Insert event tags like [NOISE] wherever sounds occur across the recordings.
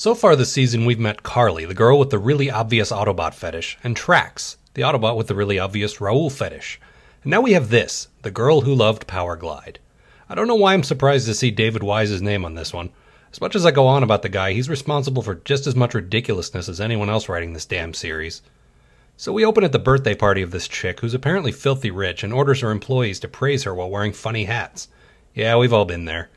So far this season, we've met Carly, the girl with the really obvious Autobot fetish, and Tracks, the Autobot with the really obvious Raoul fetish. And now we have this, the girl who loved Powerglide. I don't know why I'm surprised to see David Wise's name on this one. As much as I go on about the guy, he's responsible for just as much ridiculousness as anyone else writing this damn series. So we open at the birthday party of this chick who's apparently filthy rich and orders her employees to praise her while wearing funny hats. Yeah, we've all been there.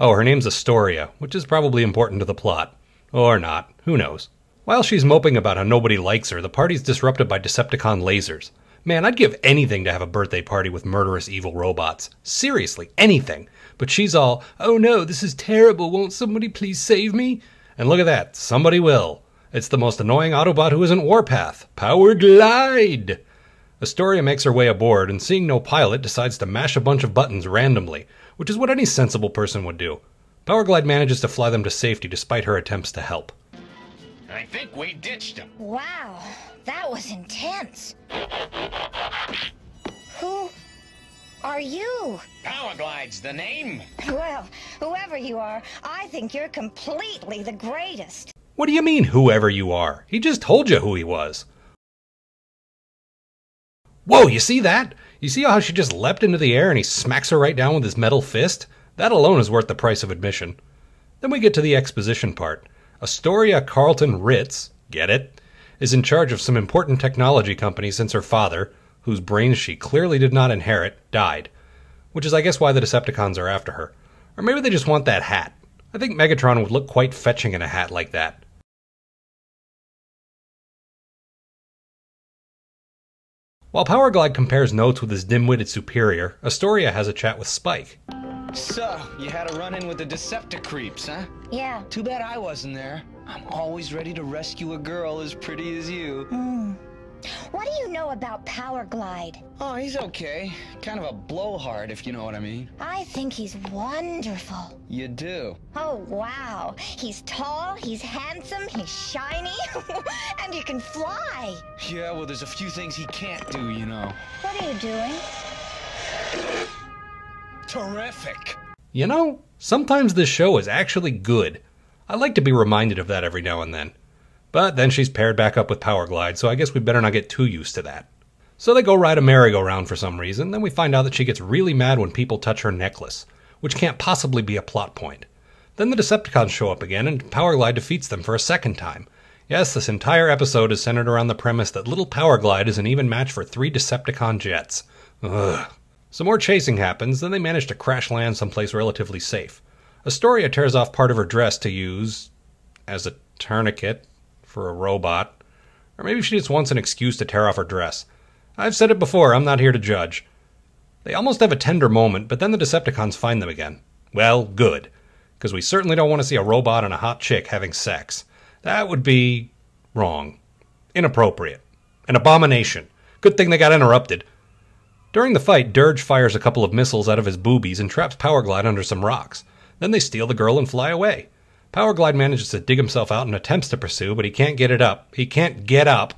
Oh, her name's Astoria, which is probably important to the plot. Or not, who knows. While she's moping about how nobody likes her, the party's disrupted by Decepticon lasers. Man, I'd give anything to have a birthday party with murderous evil robots. Seriously, anything. But she's all, oh no, this is terrible, won't somebody please save me? And look at that, somebody will. It's the most annoying Autobot who isn't Warpath. Powerglide! Astoria makes her way aboard, and seeing no pilot, decides to mash a bunch of buttons randomly, which is what any sensible person would do. Powerglide manages to fly them to safety despite her attempts to help. I think we ditched him. Wow, that was intense. Who are you? Powerglide's the name. Well, whoever you are, I think you're completely the greatest. What do you mean, whoever you are? He just told you who he was. Whoa, you see that? You see how she just leapt into the air and he smacks her right down with his metal fist? That alone is worth the price of admission. Then we get to the exposition part. Astoria Carlton Ritz, get it, is in charge of some important technology company since her father, whose brains she clearly did not inherit, died. Which is, I guess, why the Decepticons are after her. Or maybe they just want that hat. I think Megatron would look quite fetching in a hat like that. While Powerglide compares notes with his dim-witted superior, Astoria has a chat with Spike. So, you had a run in with the Decepticreeps, huh? Yeah. Too bad I wasn't there. I'm always ready to rescue a girl as pretty as you. Hmm. What do you know about Powerglide? Oh, he's okay. Kind of a blowhard, if you know what I mean. I think he's wonderful. You do? Oh, wow. He's tall, he's handsome, he's shiny, [LAUGHS] and he can fly. Yeah, well, there's a few things he can't do, you know. What are you doing? Terrific. You know, sometimes this show is actually good. I like to be reminded of that every now and then. But then she's paired back up with Powerglide, so I guess we better not get too used to that. So they go ride a merry-go-round for some reason, then we find out that she gets really mad when people touch her necklace, which can't possibly be a plot point. Then the Decepticons show up again, and Powerglide defeats them for a second time. Yes, this entire episode is centered around the premise that little Powerglide is an even match for three Decepticon jets. Ugh. Some more chasing happens, then they manage to crash land someplace relatively safe. Astoria tears off part of her dress to use as a tourniquet for a robot. Or maybe she just wants an excuse to tear off her dress. I've said it before, I'm not here to judge. They almost have a tender moment, but then the Decepticons find them again. Well, good. Because we certainly don't want to see a robot and a hot chick having sex. That would be wrong. Inappropriate. An abomination. Good thing they got interrupted. During the fight, Dirge fires a couple of missiles out of his boobies and traps Powerglide under some rocks. Then they steal the girl and fly away. Powerglide manages to dig himself out and attempts to pursue, but he can't get it up. He can't get up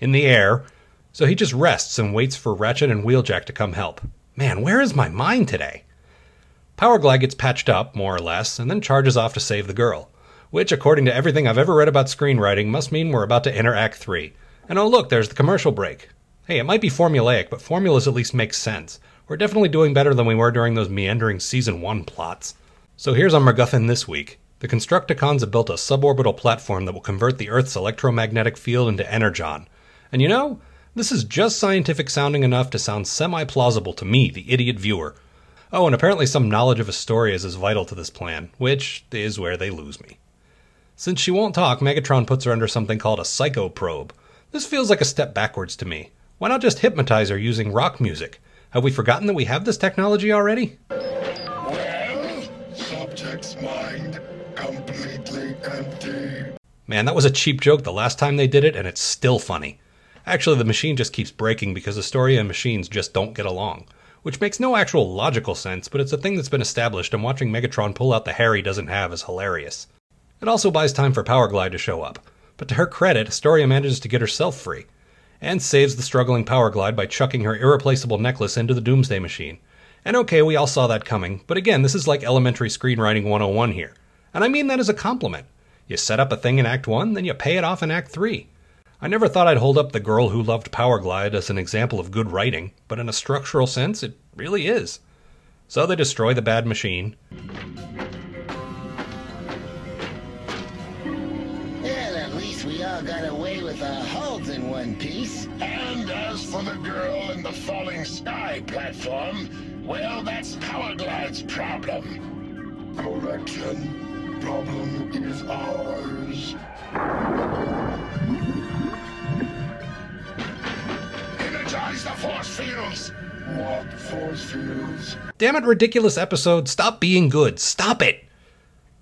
in the air, so he just rests and waits for Ratchet and Wheeljack to come help. Man, where is my mind today? Powerglide gets patched up, more or less, and then charges off to save the girl, which, according to everything I've ever read about screenwriting, must mean we're about to enter Act 3. And oh, look, there's the commercial break. Hey, it might be formulaic, but formulas at least make sense. We're definitely doing better than we were during those meandering Season 1 plots. So here's our MacGuffin this week. The Constructicons have built a suborbital platform that will convert the Earth's electromagnetic field into energon. And you know, this is just scientific sounding enough to sound semi plausible to me, the idiot viewer. Oh, and apparently some knowledge of Astoria's is as vital to this plan, which is where they lose me. Since she won't talk, Megatron puts her under something called a psycho probe. This feels like a step backwards to me. Why not just hypnotize her using rock music? Have we forgotten that we have this technology already? Well, subject's mind completely empty. Man, that was a cheap joke the last time they did it, and it's still funny. Actually, the machine just keeps breaking because Astoria and machines just don't get along. Which makes no actual logical sense, but it's a thing that's been established, and watching Megatron pull out the hair he doesn't have is hilarious. It also buys time for Powerglide to show up, but to her credit, Astoria manages to get herself free, and saves the struggling Powerglide by chucking her irreplaceable necklace into the Doomsday Machine. And okay, we all saw that coming, but again, this is like elementary screenwriting 101 here. And I mean that as a compliment. You set up a thing in Act 1, then you pay it off in Act 3. I never thought I'd hold up The Girl Who Loved Powerglide as an example of good writing, but in a structural sense, it really is. So they destroy the bad machine. Got away with our holds in one piece. And as for the girl in the falling sky platform, well, that's Powerglide's problem. Correction. Problem is ours. Energize the force fields! What force fields? Damn it, ridiculous episode, stop being good, stop it!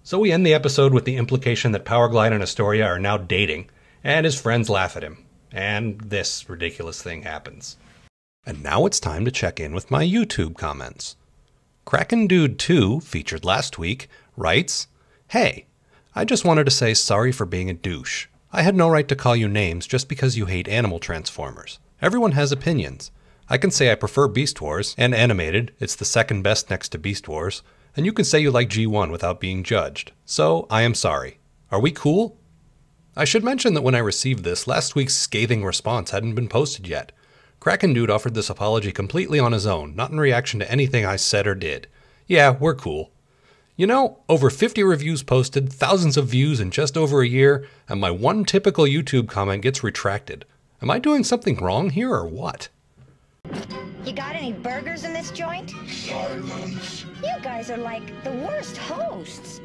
So we end the episode with the implication that Powerglide and Astoria are now dating, and his friends laugh at him. And this ridiculous thing happens. And now it's time to check in with my YouTube comments. Kraken Dude 2, featured last week, writes Hey, I just wanted to say sorry for being a douche. I had no right to call you names just because you hate animal transformers. Everyone has opinions. I can say I prefer Beast Wars, and animated, it's the second best next to Beast Wars, and you can say you like G1 without being judged. So, I am sorry. Are we cool? I should mention that when I received this, last week's scathing response hadn't been posted yet. Kraken Dude offered this apology completely on his own, not in reaction to anything I said or did. Yeah, we're cool. You know, over 50 reviews posted, thousands of views in just over a year, and my one typical YouTube comment gets retracted. Am I doing something wrong here or what? You got any burgers in this joint? Silence. You guys are like the worst hosts.